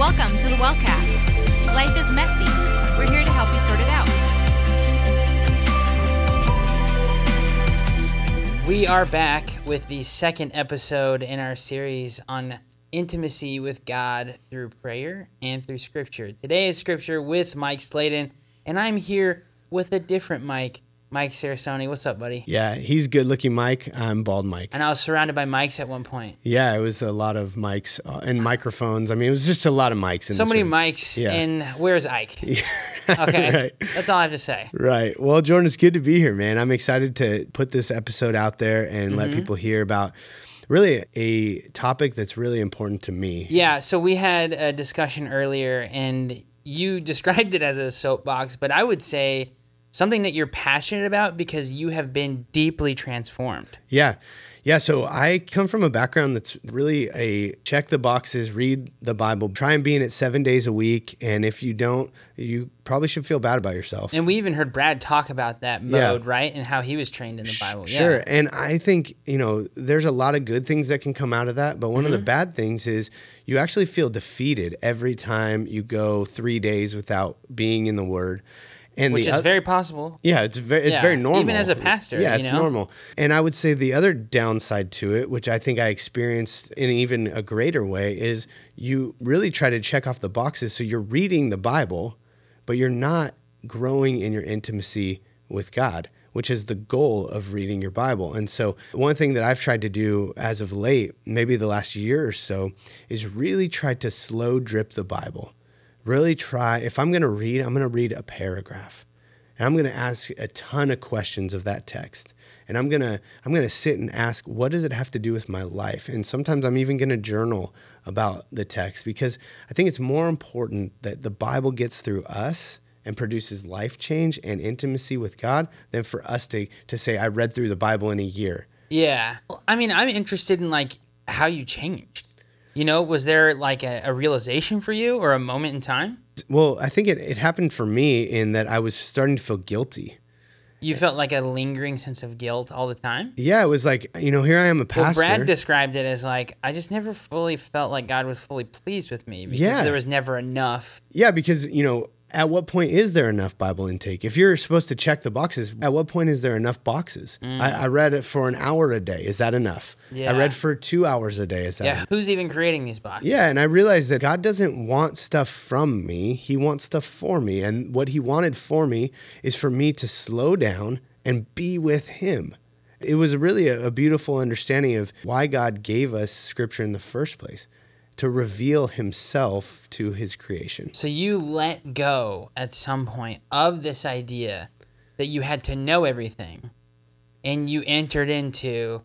Welcome to the Wellcast. Life is messy. We're here to help you sort it out. We are back with the second episode in our series on intimacy with God through prayer and through scripture. Today is scripture with Mike Slayden, and I'm here with a different Mike, Mike Sarasoni. What's up, buddy? Yeah, he's good looking Mike. I'm bald Mike. And I was surrounded by mics at one point. Yeah, it was a lot of mics uh, and microphones. I mean, it was just a lot of mics. In So many room. mics, Yeah. and where's Ike? Okay, right. that's all I have to say. Right. Well, Jordan, it's good to be here, man. I'm excited to put this episode out there and Mm-hmm. let people hear about really a topic that's really important to me. Yeah, so we had a discussion earlier, and you described it as a soapbox, but I would say something that you're passionate about because you have been deeply transformed. Yeah. Yeah. So I come from a background that's really a check the boxes, read the Bible, try and be in it seven days a week. And if you don't, you probably should feel bad about yourself. And we even heard Brad talk about that Yeah. mode, right? And how he was trained in the Bible. Sure. Yeah. And I think, you know, there's a lot of good things that can come out of that. But one Mm-hmm. of the bad things is you actually feel defeated every time you go three days without being in the Word. And Which is oth- very possible. yeah, it's very it's Yeah, very normal. even as a pastor, Yeah, it's know? normal. And I would say the other downside to it, which I think I experienced in even a greater way, is you really try to check off the boxes. So you're reading the Bible, but you're not growing in your intimacy with God, which is the goal of reading your Bible. And so one thing that I've tried to do as of late, maybe the last year or so, is really try to slow drip the Bible really try if i'm going to read i'm going to read a paragraph and i'm going to ask a ton of questions of that text and i'm going to i'm going to sit and ask what does it have to do with my life and sometimes i'm even going to journal about the text because i think it's more important that the bible gets through us and produces life change and intimacy with god than for us to to say i read through the bible in a year Yeah. I mean, I'm interested in like how you changed. You know, was there like a, a realization for you or a moment in time? well i think it, it happened for me in that i was starting to feel guilty You felt like a lingering sense of guilt all the time? yeah it was like you know here i am a pastor. Well, Brad described it as like I just never fully felt like God was fully pleased with me because Yeah. there was never enough. Yeah, because you know, at what point is there enough Bible intake? If you're supposed to check the boxes, at what point is there enough boxes? I, I read it for an hour a day. Is that enough? Mm. Yeah. I read for two hours a day. Is that Yeah, enough? who's even creating these boxes? Yeah, and I realized that God doesn't want stuff from me. He wants stuff for me. And what he wanted for me is for me to slow down and be with him. It was really a, a beautiful understanding of why God gave us scripture in the first place to reveal himself to his creation. So you let go at some point of this idea that you had to know everything and you entered into,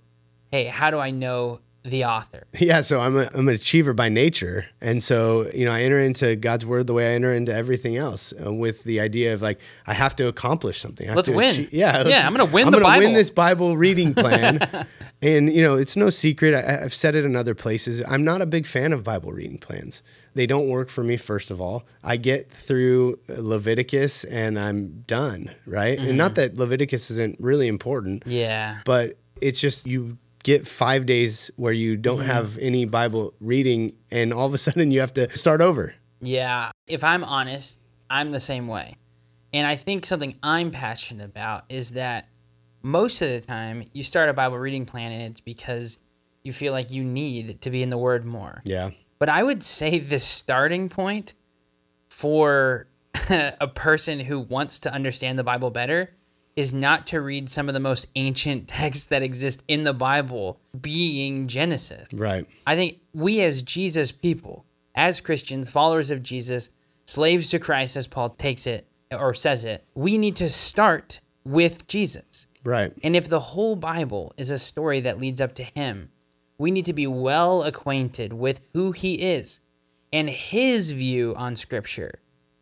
hey, how do I know the author? Yeah, so I'm, a, I'm an achiever by nature. And so, you know, I enter into God's word the way I enter into everything else uh, with the idea of like, I have to accomplish something. I have Let's to win. achie- yeah. let's- Yeah, I'm gonna win I'm the gonna Bible. win this Bible reading plan. and, you know, it's no secret. I, I've said it in other places. I'm not a big fan of Bible reading plans. They don't work for me, first of all. I get through Leviticus and I'm done, right? And Mm-hmm. not that Leviticus isn't really important Yeah. but it's just you get five days where you don't Mm-hmm. have any Bible reading, and all of a sudden you have to start over. Yeah. If I'm honest, I'm the same way. And I think something I'm passionate about is that most of the time you start a Bible reading plan and it's because you feel like you need to be in the Word more. Yeah, But I would say the starting point for a person who wants to understand the Bible better is not to read some of the most ancient texts that exist in the Bible, being Genesis. right. I think we as Jesus people, as Christians, followers of Jesus, slaves to Christ, as Paul takes it or says it, we need to start with Jesus. Right. And if the whole Bible is a story that leads up to him, we need to be well acquainted with who he is and his view on scripture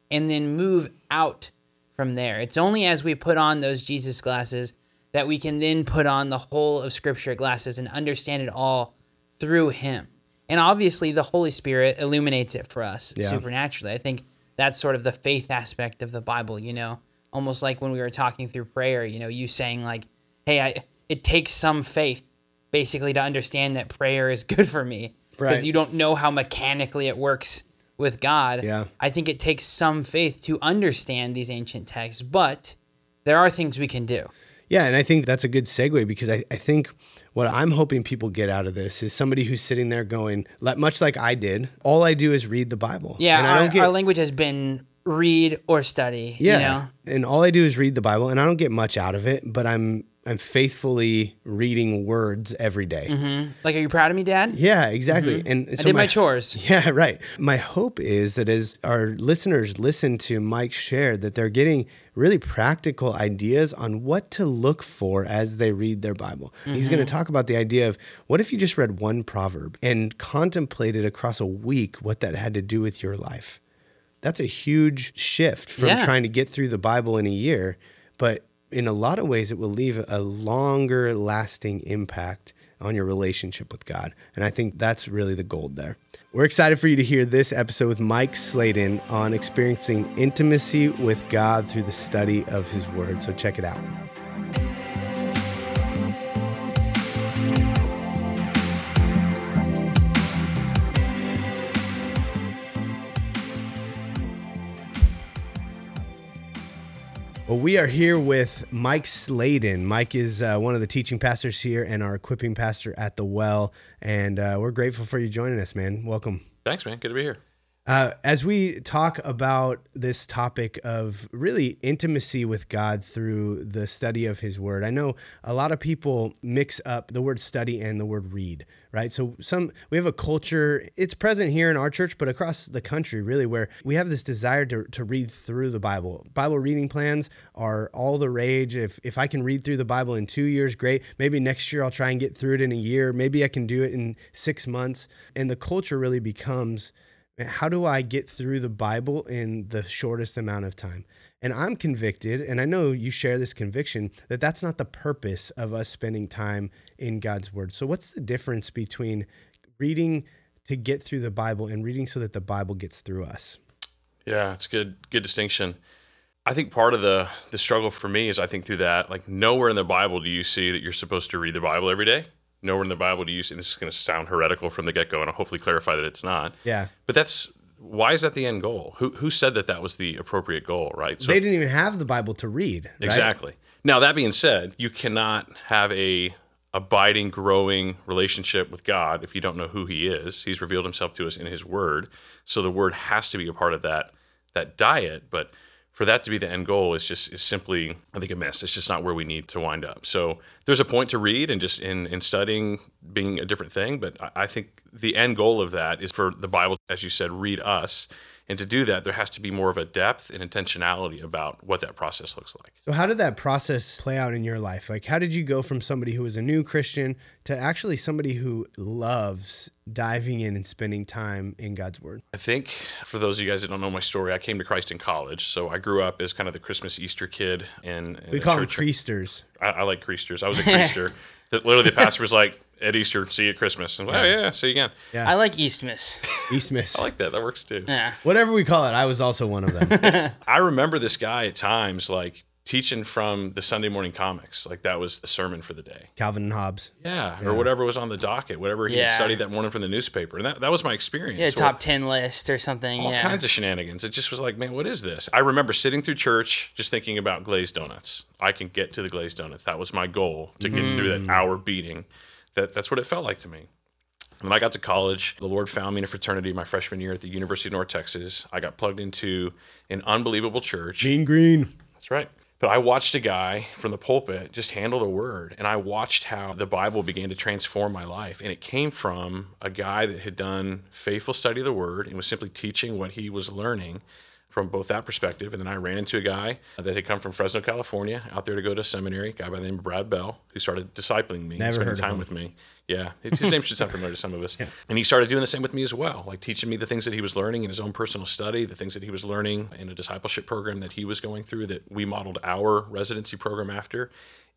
and then move out from there. It's only as we put on those Jesus glasses that we can then put on the whole of scripture glasses and understand it all through him. And obviously the Holy Spirit illuminates it for us Yeah. supernaturally. I think that's sort of the faith aspect of the Bible, you know. Almost like when we were talking through prayer, you know, you saying like, "Hey, I it takes some faith basically to understand that prayer is good for me because Right. you don't know how mechanically it works with God, Yeah. I think it takes some faith to understand these ancient texts, but there are things we can do. Yeah, and I think that's a good segue because I, I think what I'm hoping people get out of this is somebody who's sitting there going, like- much like I did, all I do is read the Bible. Yeah, and I our, don't get our language has been read or study. yeah, You know? and all I do is read the Bible, and I don't get much out of it, but I'm I'm faithfully reading words every day. Like, are you proud of me, Dad? Yeah, exactly. And Mm-hmm. I so did my chores. Yeah, right. My hope is that as our listeners listen to Mike share, that they're getting really practical ideas on what to look for as they read their Bible. He's Mm-hmm. going to talk about the idea of what if you just read one proverb and contemplated across a week what that had to do with your life. That's a huge shift from Yeah. trying to get through the Bible in a year, but in a lot of ways, it will leave a longer lasting impact on your relationship with God. And I think that's really the gold there. We're excited for you to hear this episode with Mike Slayden on experiencing intimacy with God through the study of his word. So check it out. Well, we are here with Mike Slayden. Mike is uh, one of the teaching pastors here and our equipping pastor at the Well. And uh, we're grateful for you joining us, man. Welcome. Thanks, man. Good to be here. Uh, as we talk about this topic of really intimacy with God through the study of His Word, I know a lot of people mix up the word study and the word read, right? So some we have a culture; it's present here in our church, but across the country, really, where we have this desire to, to read through the Bible. Bible reading plans are all the rage. If if I can read through the Bible in two years, great. Maybe next year I'll try and get through it in a year. Maybe I can do it in six months. And the culture really becomes how do I get through the Bible in the shortest amount of time? And I'm convicted, and I know you share this conviction, that that's not the purpose of us spending time in God's Word. So, what's the difference between reading to get through the Bible and reading so that the Bible gets through us? Yeah, it's good. Good distinction. I think part of the the struggle for me is I think through that, like nowhere in the Bible do you see that you're supposed to read the Bible every day. Nowhere in the Bible do you see. This is going to sound heretical from the get go, and I'll hopefully clarify that it's not. Yeah. But that's why is that the end goal? Who who said that that was the appropriate goal? Right. So they didn't even have the Bible to read. right? Exactly. Now that being said, you cannot have a abiding, growing relationship with God if you don't know who He is. He's revealed Himself to us in His Word, so the Word has to be a part of that that diet. But for that to be the end goal is just is simply, I think, a miss. It's just not where we need to wind up. So there's a point to read and just in in studying being a different thing. But I, I think the end goal of that is for the Bible, as you said, read us. And to do that, there has to be more of a depth and intentionality about what that process looks like. So, how did that process play out in your life? Like, how did you go from somebody who was a new Christian to actually somebody who loves diving in and spending time in God's Word? I think for those of you guys that don't know my story, I came to Christ in college. So I grew up as kind of the Christmas Easter kid. And We call them priesters. I, I like creasters. I was a creaster. that literally the pastor was like, at Easter, see you at Christmas. And, oh, yeah, see you again. Yeah. I like Eastmas. Eastmas. I like that. That works too. Yeah. Whatever we call it, I was also one of them. I remember this guy at times like teaching from the Sunday morning comics. Like that was the sermon for the day. Calvin and Hobbes. Yeah. Or whatever was on the docket, whatever he Yeah. studied that morning from the newspaper. And that, that was my experience. Yeah, top 10 list or something. all yeah. kinds of shenanigans. It just was like, man, what is this? I remember sitting through church just thinking about glazed donuts. I can get to the glazed donuts. That was my goal to get through that mm. hour beating. That that's what it felt like to me. When I got to college, the Lord found me in a fraternity my freshman year at the University of North Texas. I got plugged into an unbelievable church. Mean Green. That's right. But I watched a guy from the pulpit just handle the word, and I watched how the Bible began to transform my life. And it came from a guy that had done faithful study of the word and was simply teaching what he was learning from both that perspective. And then I ran into a guy that had come from Fresno, California, out there to go to seminary, a guy by the name of Brad Bell, who started discipling me, Never and spending time with me. Yeah, his name should sound familiar to some of us. And he started doing the same with me as well, like teaching me the things that he was learning in his own personal study, the things that he was learning in a discipleship program that he was going through that we modeled our residency program after.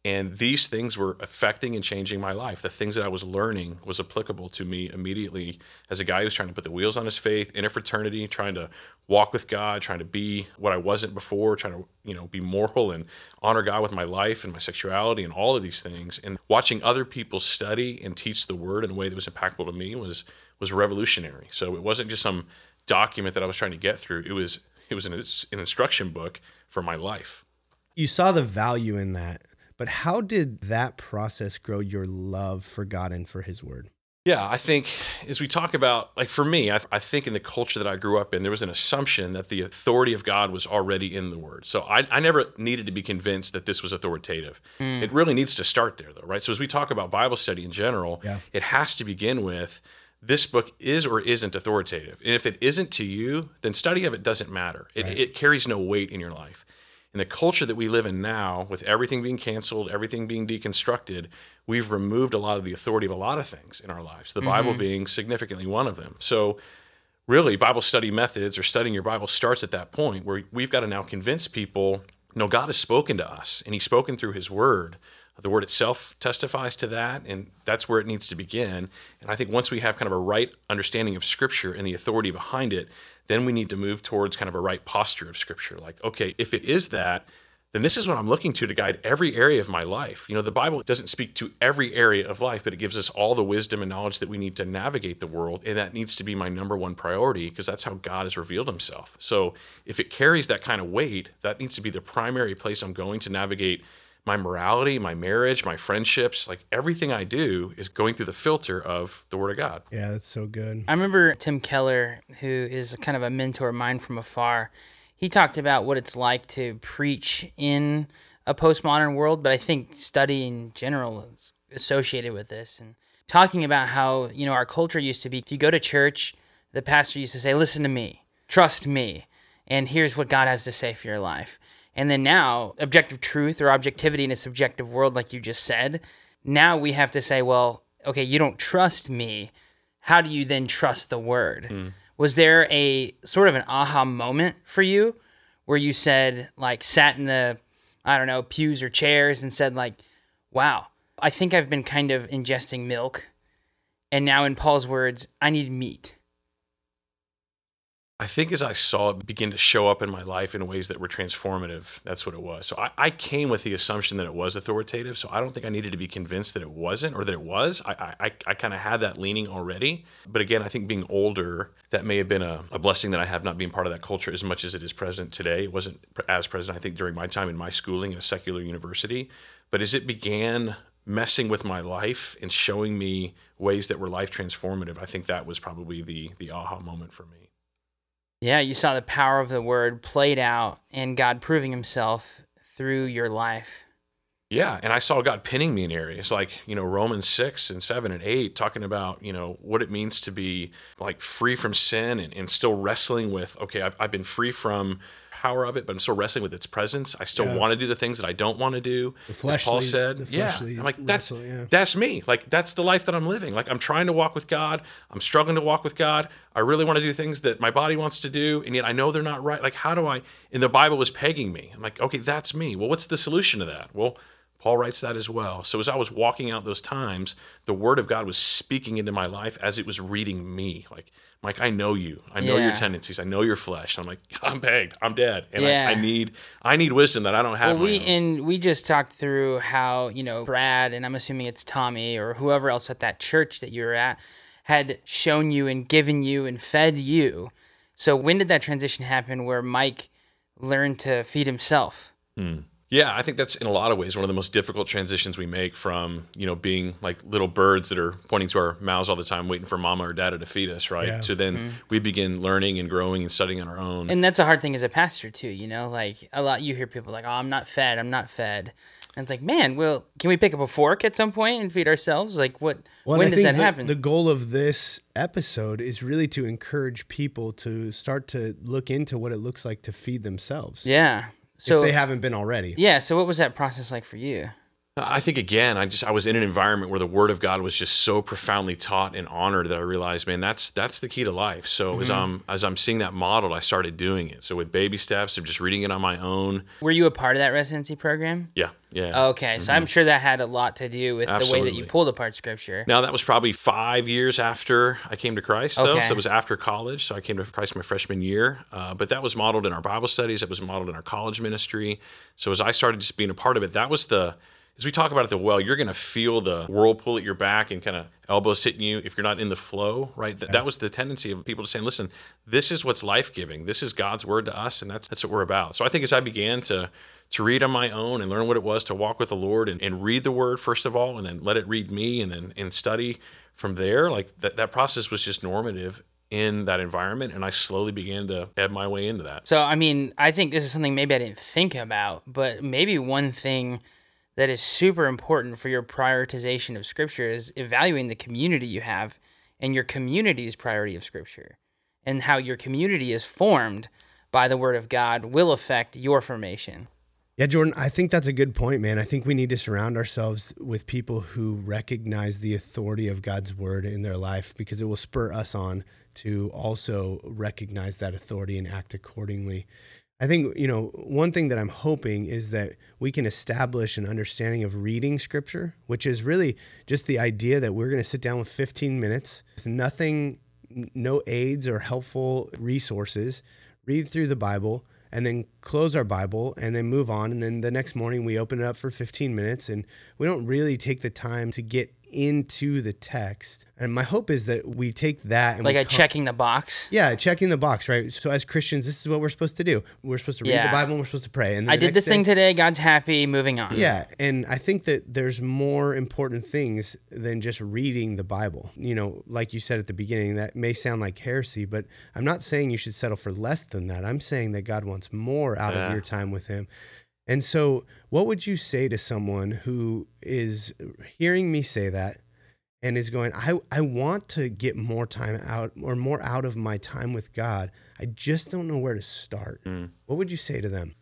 And these things were affecting and changing my life. The things that I was learning was applicable to me immediately as a guy who's trying to put the wheels on his faith in a fraternity, trying to walk with God, trying to be what I wasn't before, trying to, you know, be moral and honor God with my life and my sexuality and all of these things. And watching other people study and teach the word in a way that was impactful to me was was revolutionary. So it wasn't just some document that I was trying to get through. It was it was an, an instruction book for my life. You saw the value in that, but how did that process grow your love for God and for His Word? Yeah, I think as we talk about, like for me, I, I, think in the culture that I grew up in, there was an assumption that the authority of God was already in the Word. So I, I never needed to be convinced that this was authoritative. Mm. It really needs to start there, though, right? So as we talk about Bible study in general, yeah. it has to begin with this book is or isn't authoritative. And if it isn't to you, then study of it doesn't matter. It, right. it carries no weight in your life in the culture that we live in now, with everything being canceled, everything being deconstructed, we've removed a lot of the authority of a lot of things in our lives, the mm-hmm. Bible being significantly one of them. So, really, Bible study methods or studying your Bible starts at that point where we've got to now convince people no, God has spoken to us and He's spoken through His Word. The Word itself testifies to that, and that's where it needs to begin. And I think once we have kind of a right understanding of Scripture and the authority behind it, then we need to move towards kind of a right posture of scripture. Like, okay, if it is that, then this is what I'm looking to to guide every area of my life. You know, the Bible doesn't speak to every area of life, but it gives us all the wisdom and knowledge that we need to navigate the world. And that needs to be my number one priority because that's how God has revealed himself. So if it carries that kind of weight, that needs to be the primary place I'm going to navigate my morality, my marriage, my friendships, like everything I do is going through the filter of the Word of God. Yeah, that's so good. I remember Tim Keller, who is kind of a mentor of mine from afar. He talked about what it's like to preach in a postmodern world, but I think study in general is associated with this and talking about how, you know, our culture used to be if you go to church, the pastor used to say, Listen to me, trust me, and here's what God has to say for your life. And then now, objective truth or objectivity in a subjective world, like you just said, now we have to say, well, okay, you don't trust me. How do you then trust the word? Mm. Was there a sort of an aha moment for you where you said, like, sat in the, I don't know, pews or chairs and said, like, wow, I think I've been kind of ingesting milk. And now, in Paul's words, I need meat. I think as I saw it begin to show up in my life in ways that were transformative, that's what it was. So I, I, came with the assumption that it was authoritative. So I don't think I needed to be convinced that it wasn't or that it was. I, I, I kind of had that leaning already. But again, I think being older, that may have been a, a, blessing that I have not being part of that culture as much as it is present today. It wasn't as present, I think, during my time in my schooling in a secular university. But as it began messing with my life and showing me ways that were life transformative, I think that was probably the the aha moment for me. Yeah, you saw the power of the word played out and God proving himself through your life. Yeah, and I saw God pinning me in areas like, you know, Romans 6 and 7 and 8 talking about, you know, what it means to be like free from sin and, and still wrestling with, okay, I've, I've been free from power of it, but I'm still wrestling with its presence. I still yeah. want to do the things that I don't want to do. The fleshly, as Paul said, yeah. I'm like that's wrestle, yeah. that's me. Like that's the life that I'm living. Like I'm trying to walk with God. I'm struggling to walk with God. I really want to do things that my body wants to do, and yet I know they're not right. Like how do I? And the Bible was pegging me. I'm like, okay, that's me. Well, what's the solution to that? Well. Paul writes that as well. So as I was walking out those times, the word of God was speaking into my life as it was reading me. Like Mike, I know you. I know yeah. your tendencies. I know your flesh. I'm like, I'm pegged. I'm dead, and yeah. I, I, need I need wisdom that I don't have. Well, we and we just talked through how you know Brad and I'm assuming it's Tommy or whoever else at that church that you were at had shown you and given you and fed you. So when did that transition happen where Mike learned to feed himself? Hmm. Yeah, I think that's in a lot of ways one of the most difficult transitions we make from, you know, being like little birds that are pointing to our mouths all the time, waiting for mama or dada to feed us, right? Yeah. To then mm-hmm. we begin learning and growing and studying on our own. And that's a hard thing as a pastor too, you know, like a lot you hear people like, Oh, I'm not fed, I'm not fed. And it's like, man, well, can we pick up a fork at some point and feed ourselves? Like what well, when does that the, happen? The goal of this episode is really to encourage people to start to look into what it looks like to feed themselves. Yeah. So if they haven't been already. Yeah. So what was that process like for you? I think again, I just I was in an environment where the word of God was just so profoundly taught and honored that I realized, man, that's that's the key to life. So mm-hmm. as I'm as I'm seeing that modeled, I started doing it. So with baby steps of just reading it on my own. Were you a part of that residency program? Yeah, yeah. Okay, so mm-hmm. I'm sure that had a lot to do with Absolutely. the way that you pulled apart Scripture. Now that was probably five years after I came to Christ, though. Okay. So it was after college. So I came to Christ my freshman year. Uh, but that was modeled in our Bible studies. It was modeled in our college ministry. So as I started just being a part of it, that was the as we talk about at the well, you're going to feel the whirlpool at your back and kind of elbows hitting you if you're not in the flow, right? That, that was the tendency of people to say, listen, this is what's life giving. This is God's word to us, and that's that's what we're about. So I think as I began to to read on my own and learn what it was to walk with the Lord and, and read the word first of all, and then let it read me and then and study from there, like that, that process was just normative in that environment and I slowly began to ebb my way into that. So, I mean, I think this is something maybe I didn't think about, but maybe one thing that is super important for your prioritization of scripture is evaluating the community you have and your community's priority of scripture and how your community is formed by the word of God will affect your formation. Yeah, Jordan, I think that's a good point, man. I think we need to surround ourselves with people who recognize the authority of God's word in their life because it will spur us on to also recognize that authority and act accordingly. I think, you know, one thing that I'm hoping is that we can establish an understanding of reading scripture, which is really just the idea that we're going to sit down with 15 minutes with nothing, no aids or helpful resources, read through the Bible, and then close our Bible and then move on. And then the next morning we open it up for 15 minutes and we don't really take the time to get into the text. And my hope is that we take that and like we a co- checking the box. Yeah, checking the box, right? So as Christians, this is what we're supposed to do. We're supposed to read Yeah. the Bible and we're supposed to pray. And I did this day- thing today. God's happy. Moving on. yeah, and I think that there's more important things than just reading the Bible. You know, like you said at the beginning, that may sound like heresy, but I'm not saying you should settle for less than that. I'm saying that God wants more out Yeah. of your time with Him. And so, what would you say to someone who is hearing me say that and is going, I, I want to get more time out or more out of my time with God? I just don't know where to start. Hmm. What would you say to them?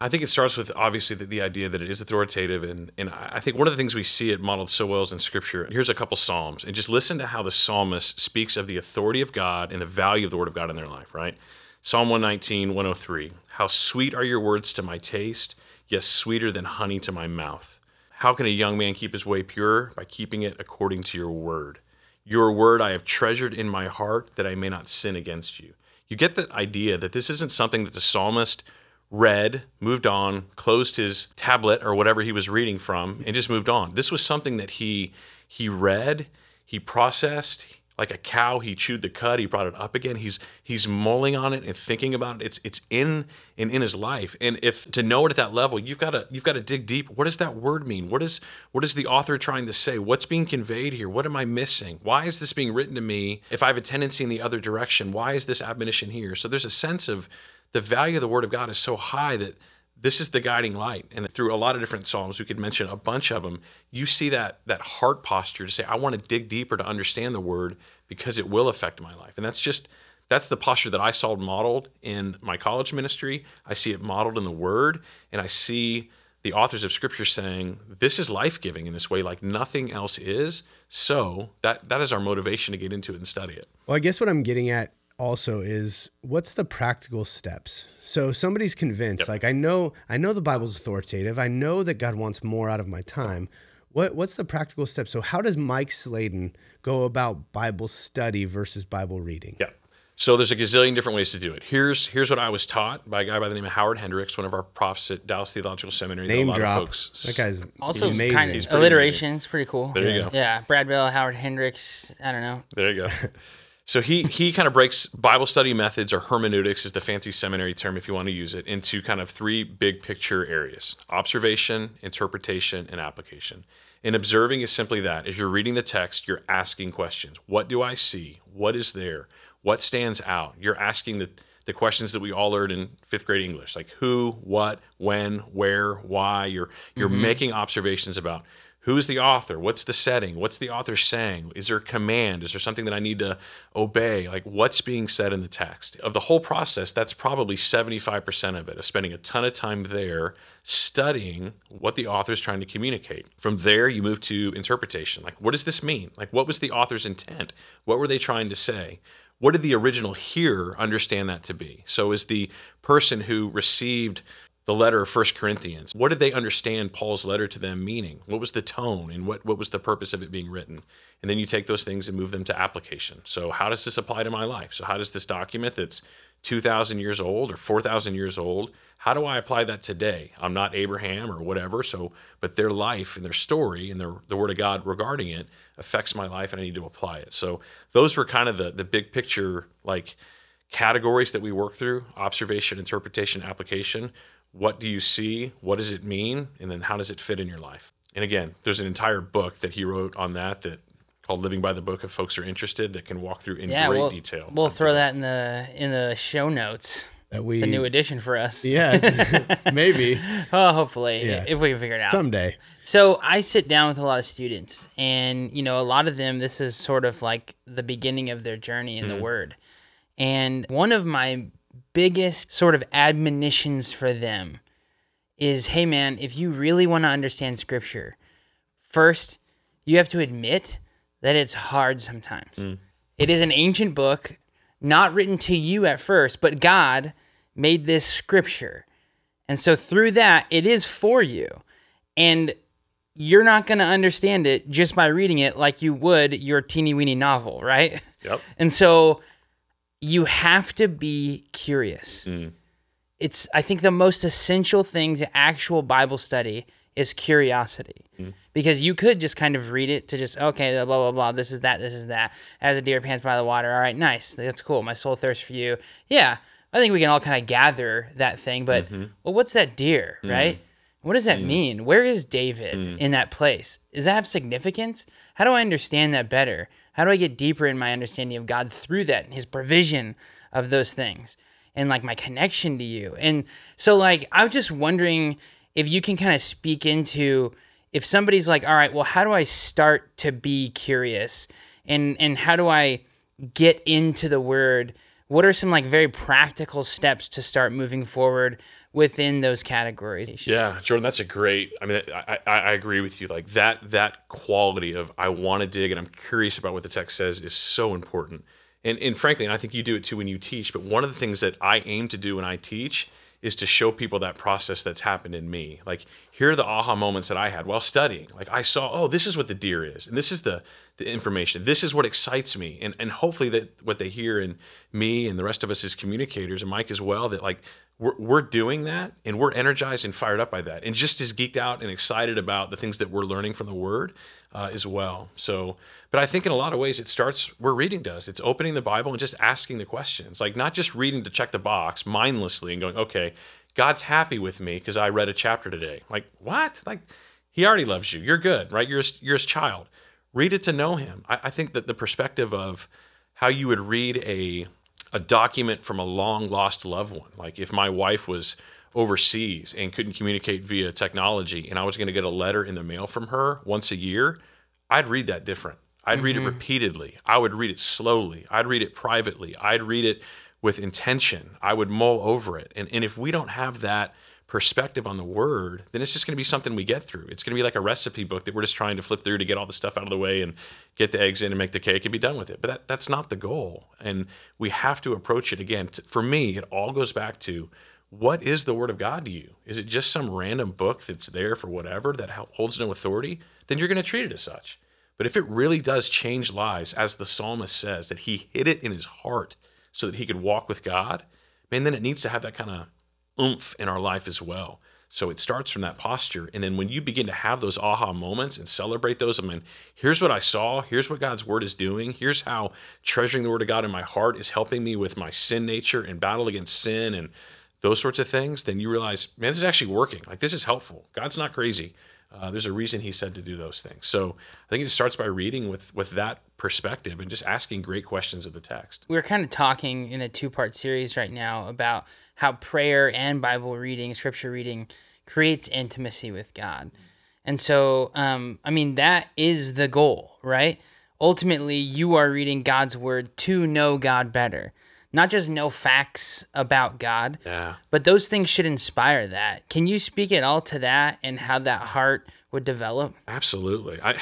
I think it starts with obviously the, the idea that it is authoritative, and and I I think one of the things we see it modeled so well is in Scripture. Here's a couple psalms, and just listen to how the psalmist speaks of the authority of God and the value of the Word of God in their life. Right, Psalm 119, 103. How sweet are your words to my taste, yes, sweeter than honey to my mouth. How can a young man keep his way pure by keeping it according to your word? Your word I have treasured in my heart that I may not sin against you. You get the idea that this isn't something that the psalmist read, moved on, closed his tablet or whatever he was reading from, and just moved on. This was something that he he read, he processed like a cow. He chewed the cud. He brought it up again. He's he's mulling on it and thinking about it. It's it's in and in his life. And if to know it at that level, you've got to you've got to dig deep. What does that word mean? What is what is the author trying to say? What's being conveyed here? What am I missing? Why is this being written to me? If I have a tendency in the other direction, why is this admonition here? So there's a sense of the value of the word of God is so high that this is the guiding light. And through a lot of different psalms we could mention a bunch of them you see that that heart posture to say i want to dig deeper to understand the word because it will affect my life. And that's just that's the posture that i saw modeled in my college ministry. I see it modeled in the word and i see the authors of scripture saying this is life-giving in this way like nothing else is. So that that is our motivation to get into it and study it. Well, I guess what I'm getting at also is what's the practical steps? So somebody's convinced, like I know, I know the Bible's authoritative. I know that God wants more out of my time. What what's the practical step? So how does Mike Slayden go about Bible study versus Bible reading? Yeah. So there's a gazillion different ways to do it. Here's here's what I was taught by a guy by the name of Howard Hendricks, one of our profs at Dallas Theological Seminary. that Name a lot drop. Of folks, That guy's Also, amazing. kind of pretty alliteration. It's pretty cool. There you go. Yeah, Brad Bell, Howard Hendricks. I don't know. There you go. So he he kind of breaks Bible study methods or hermeneutics is the fancy seminary term if you want to use it into kind of three big picture areas: observation, interpretation, and application. And observing is simply that. As you're reading the text, you're asking questions. What do I see? What is there? What stands out? You're asking the the questions that we all learned in fifth grade English, like who, what, when, where, why. You're you're mm-hmm. making observations about who's the author, what's the setting, what's the author saying, is there a command, is there something that I need to obey, like what's being said in the text. Of the whole process, that's probably 75% of it, of spending a ton of time there studying what the author is trying to communicate. From there, you move to interpretation. Like, what does this mean? Like, what was the author's intent? What were they trying to say? what did the original hearer understand that to be? So, is the person who received the letter of First Corinthians, what did they understand Paul's letter to them meaning? What was the tone and what, what was the purpose of it being written? And then you take those things and move them to application. So, how does this apply to my life? So, how does this document that's 2,000 years old or 4,000 years old. How do I apply that today? I'm not Abraham or whatever, so but their life and their story and their, the Word of God regarding it affects my life, and I need to apply it. So those were kind of the the big picture like categories that we work through: observation, interpretation, application. What do you see? What does it mean? And then how does it fit in your life? And again, there's an entire book that he wrote on that that called Living by the Book if folks are interested that can walk through in Yeah, great we'll, detail. we'll throw that in the in the show notes. That we It's a new addition for us. yeah maybe Oh, hopefully, Yeah. if we can figure it out. someday. So I sit down with a lot of students, and you know, a lot of them, this is sort of like the beginning of their journey in the mm-hmm. Word. And one of my biggest sort of admonitions for them is, hey man, if you really want to understand Scripture, first you have to admit that it's hard sometimes. Mm. It is an ancient book, not written to you at first, but God made this Scripture. And so through that, it is for you. And you're not going to understand it just by reading it like you would your teeny weeny novel, right? Yep. And so you have to be curious. Mm. It's, I think, the most essential thing to actual Bible study is curiosity. Mm. Because you could just kind of read it to just, okay, blah, blah, blah, this is that, this is that. As a deer pants by the water. All right, nice. That's cool. My soul thirsts for you. Yeah, I think we can all kind of gather that thing. But, mm-hmm. well, what's that deer, mm. right? What does that mean? Where is David in that place? Does that have significance? How do I understand that better? How do I get deeper in my understanding of God through that and his provision of those things and like my connection to you? And so, like, I'm just wondering if you can kind of speak into if somebody's like, all right, well, how do I start to be curious? And, and how do I get into the word? What are some like very practical steps to start moving forward within those categories? Yeah, Jordan, that's a great. I mean, I, I, I agree with you. Like that that quality of I want to dig and I'm curious about what the text says is so important. And and frankly, and I think you do it too when you teach. But one of the things that I aim to do when I teach is to show people that process that's happened in me. Like here are the aha moments that I had while studying. Like I saw, oh, this is what the deer is, and this is the the information. This is what excites me, and and hopefully that what they hear in me and the rest of us as communicators and Mike as well that like we're, we're doing that and we're energized and fired up by that and just as geeked out and excited about the things that we're learning from the word uh, as well. So but i think in a lot of ways it starts where reading does. It's opening the bible and just asking the questions. Like not just reading to check the box mindlessly and going okay god's happy with me because i read a chapter today. Like what? Like he already loves you. You're good right? You're his, you're his child. Read it to know him. I, I think that the perspective of how you would read a a document from a long lost loved one. Like if my wife was overseas and couldn't communicate via technology and I was going to get a letter in the mail from her once a year, I'd read that different. I'd read it mm-hmm. repeatedly. I would read it slowly. I'd read it privately. I'd read it with intention. I would mull over it. And, and if we don't have that perspective on the word, then it's just going to be something we get through. It's going to be like a recipe book that we're just trying to flip through to get all the stuff out of the way and get the eggs in and make the cake and be done with it. But that, that's not the goal. And we have to approach it again. For me, it all goes back to what is the word of God to you? Is it just some random book that's there for whatever that holds no authority? Then you're going to treat it as such. But if it really does change lives, as the psalmist says, that he hid it in his heart so that he could walk with God, man, then it needs to have that kind of oomph in our life as well. So it starts from that posture. And then when you begin to have those aha moments and celebrate those, I mean, here's what I saw. Here's what God's word is doing. Here's how treasuring the word of God in my heart is helping me with my sin nature and battle against sin and those sorts of things. Then you realize, man, this is actually working. Like this is helpful. God's not crazy. Uh, there's a reason he said to do those things. So I think it starts by reading with with that perspective and just asking great questions of the text. we're kind of talking in a two part series right now about how prayer and Bible reading, scripture reading, creates intimacy with God. And so, um, I mean, that is the goal, right? Ultimately, you are reading God's word to know God better, not just know facts about God, Yeah. but those things should inspire that. Can you speak at all to that and how that heart would develop? Absolutely. I,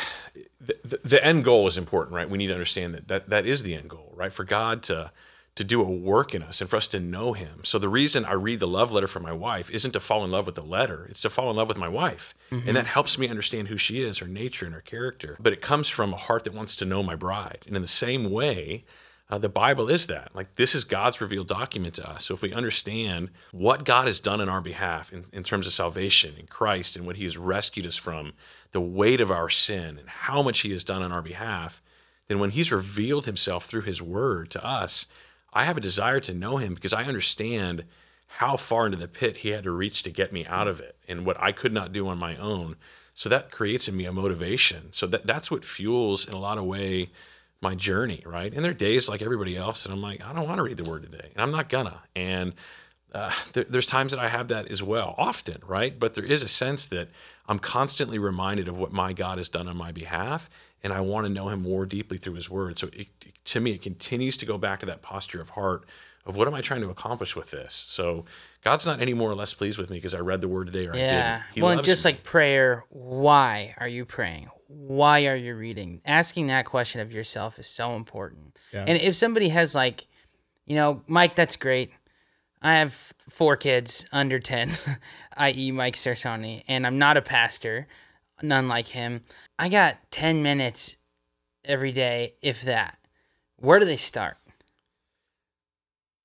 the, the- the end goal is important, right? We need to understand that, that that is the end goal, right? For God to to do a work in us and for us to know him. So the reason I read the love letter from my wife isn't to fall in love with the letter, it's to fall in love with my wife. And that helps me understand who she is, her nature and her character. But it comes from a heart that wants to know my bride. And in the same way, Uh, the Bible is that. Like, this is God's revealed document to us. So, if we understand what God has done in our behalf in, in terms of salvation in Christ and what He has rescued us from, the weight of our sin, and how much He has done on our behalf, then when He's revealed Himself through His Word to us, I have a desire to know Him because I understand how far into the pit He had to reach to get me out of it and what I could not do on my own. So that creates in me a motivation. So that that's what fuels in a lot of way my journey, right? And there are days like everybody else, and I'm like, I don't want to read the word today, and I'm not gonna. And uh, there, there's times that I have that as well, often, right? But there is a sense that I'm constantly reminded of what my God has done on my behalf, and I want to know Him more deeply through His Word. So it, to me, it continues to go back to that posture of heart of what am I trying to accomplish with this. So God's not any more or less pleased with me because I read the Word today or yeah. I didn't. He well, and just me. like prayer, why are you praying? Why are you reading? Asking that question of yourself is so important. Yeah. And if somebody has like, you know, Mike, that's great. I have four kids under 10, i.e. Mike Cersoni, and I'm not a pastor, none like him. I got 10 minutes every day, if that. Where do they start?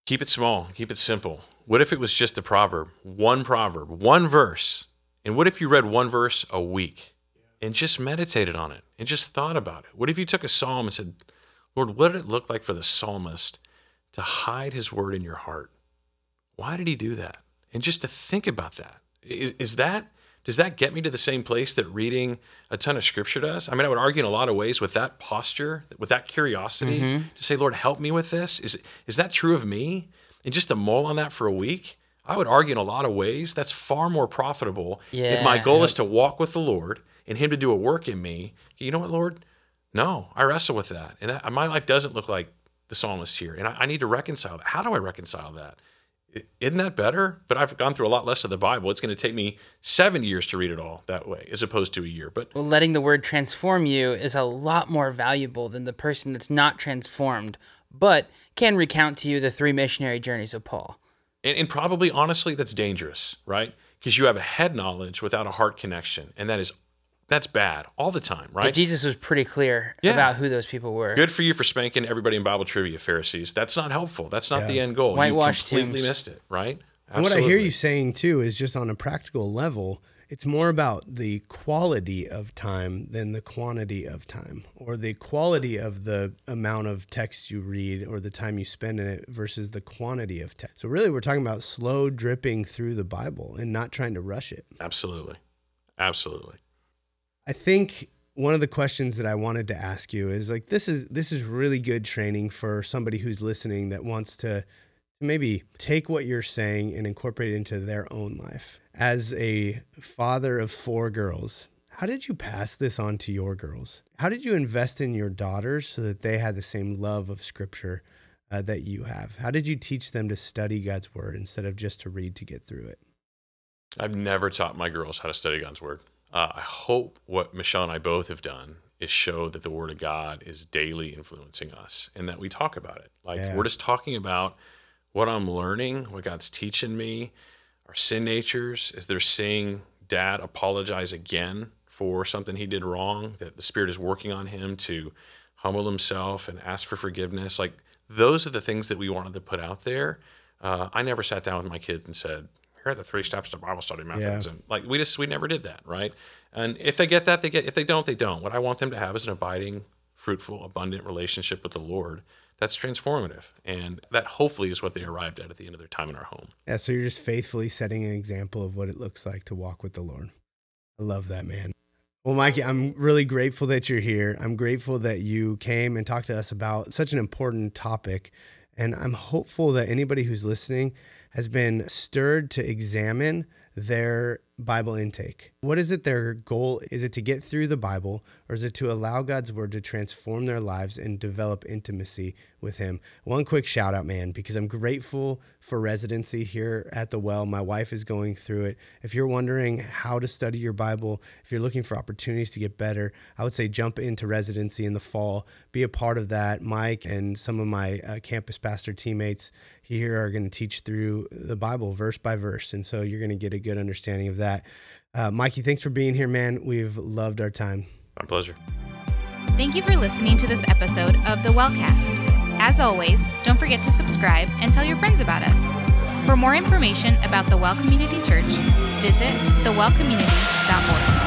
Keep it small, keep it simple. What if it was just a proverb, one proverb, one verse? And what if you read one verse a week and just meditated on it and just thought about it? What if you took a psalm and said, Lord, what did it look like for the psalmist to hide his word in your heart? Why did he do that? And just to think about that. Is, is that does that get me to the same place that reading a ton of scripture does? I mean, I would argue in a lot of ways with that posture, with that curiosity, mm-hmm. to say, Lord, help me with this. Is is that true of me? And just to mull on that for a week, I would argue in a lot of ways that's far more profitable. Yeah, if my goal is to walk with the Lord and Him to do a work in me, you know what, Lord? No, I wrestle with that, and my life doesn't look like the psalmist here, and I, I need to reconcile that. How do I reconcile that? Isn't that better? But I've gone through a lot less of the Bible. It's going to take me seven years to read it all that way, as opposed to a year. But Well, letting the word transform you is a lot more valuable than the person that's not transformed, but can recount to you the three missionary journeys of Paul. and, and probably honestly, that's dangerous, right? Because you have a head knowledge without a heart connection, and that is that's bad all the time, right? But? Jesus was pretty clear Yeah. about who those people were. Good for you for spanking everybody in Bible trivia, Pharisees. That's not helpful. That's not Yeah. the end goal. Whitewashed you completely tombs. missed it, right? And what I hear you saying too is just on a practical level, it's more about the quality of time than the quantity of time, or the quality of the amount of text you read or the time you spend in it versus the quantity of text. So, really, we're talking about slow dripping through the Bible and not trying to rush it. Absolutely. Absolutely. I think one of the questions that I wanted to ask you is like this is this is really good training for somebody who's listening that wants to maybe take what you're saying and incorporate it into their own life. As a father of four girls, how did you pass this on to your girls? How did you invest in your daughters so that they had the same love of scripture uh, that you have? How did you teach them to study God's word instead of just to read to get through it? I've never taught my girls how to study God's word. Uh, I hope what Michelle and I both have done is show that the word of God is daily influencing us and that we talk about it. Like Yeah. we're just talking about what I'm learning, what God's teaching me, our sin natures, as they're seeing dad apologize again for something he did wrong, that the Spirit is working on him to humble himself and ask for forgiveness. Like those are the things that we wanted to put out there. Uh, I never sat down with my kids and said, "Here are the three steps to Bible study methods," Yeah. and like we just we never did that, right? And if they get that, they get. If they don't, they don't. What I want them to have is an abiding, fruitful, abundant relationship with the Lord that's transformative, and that hopefully is what they arrived at at the end of their time in our home. Yeah, so you're just faithfully setting an example of what it looks like to walk with the Lord. I love that, man. Well, Mikey, I'm really grateful that you're here. I'm grateful that you came and talked to us about such an important topic. And I'm hopeful that anybody who's listening has been stirred to examine their Bible intake. What is it their goal? Is it to get through the Bible or is it to allow God's word to transform their lives and develop intimacy with Him? One quick shout out, man, because I'm grateful for residency here at the well. My wife is going through it. If you're wondering how to study your Bible, if you're looking for opportunities to get better, I would say jump into residency in the fall. Be a part of that. Mike and some of my uh, campus pastor teammates here are going to teach through the Bible verse by verse. And so you're going to get a good understanding of that. Uh, Mikey, thanks for being here, man. We've loved our time. My pleasure. Thank you for listening to this episode of the Wellcast. As always, don't forget to subscribe and tell your friends about us. For more information about the Well Community Church, visit thewellcommunity.org.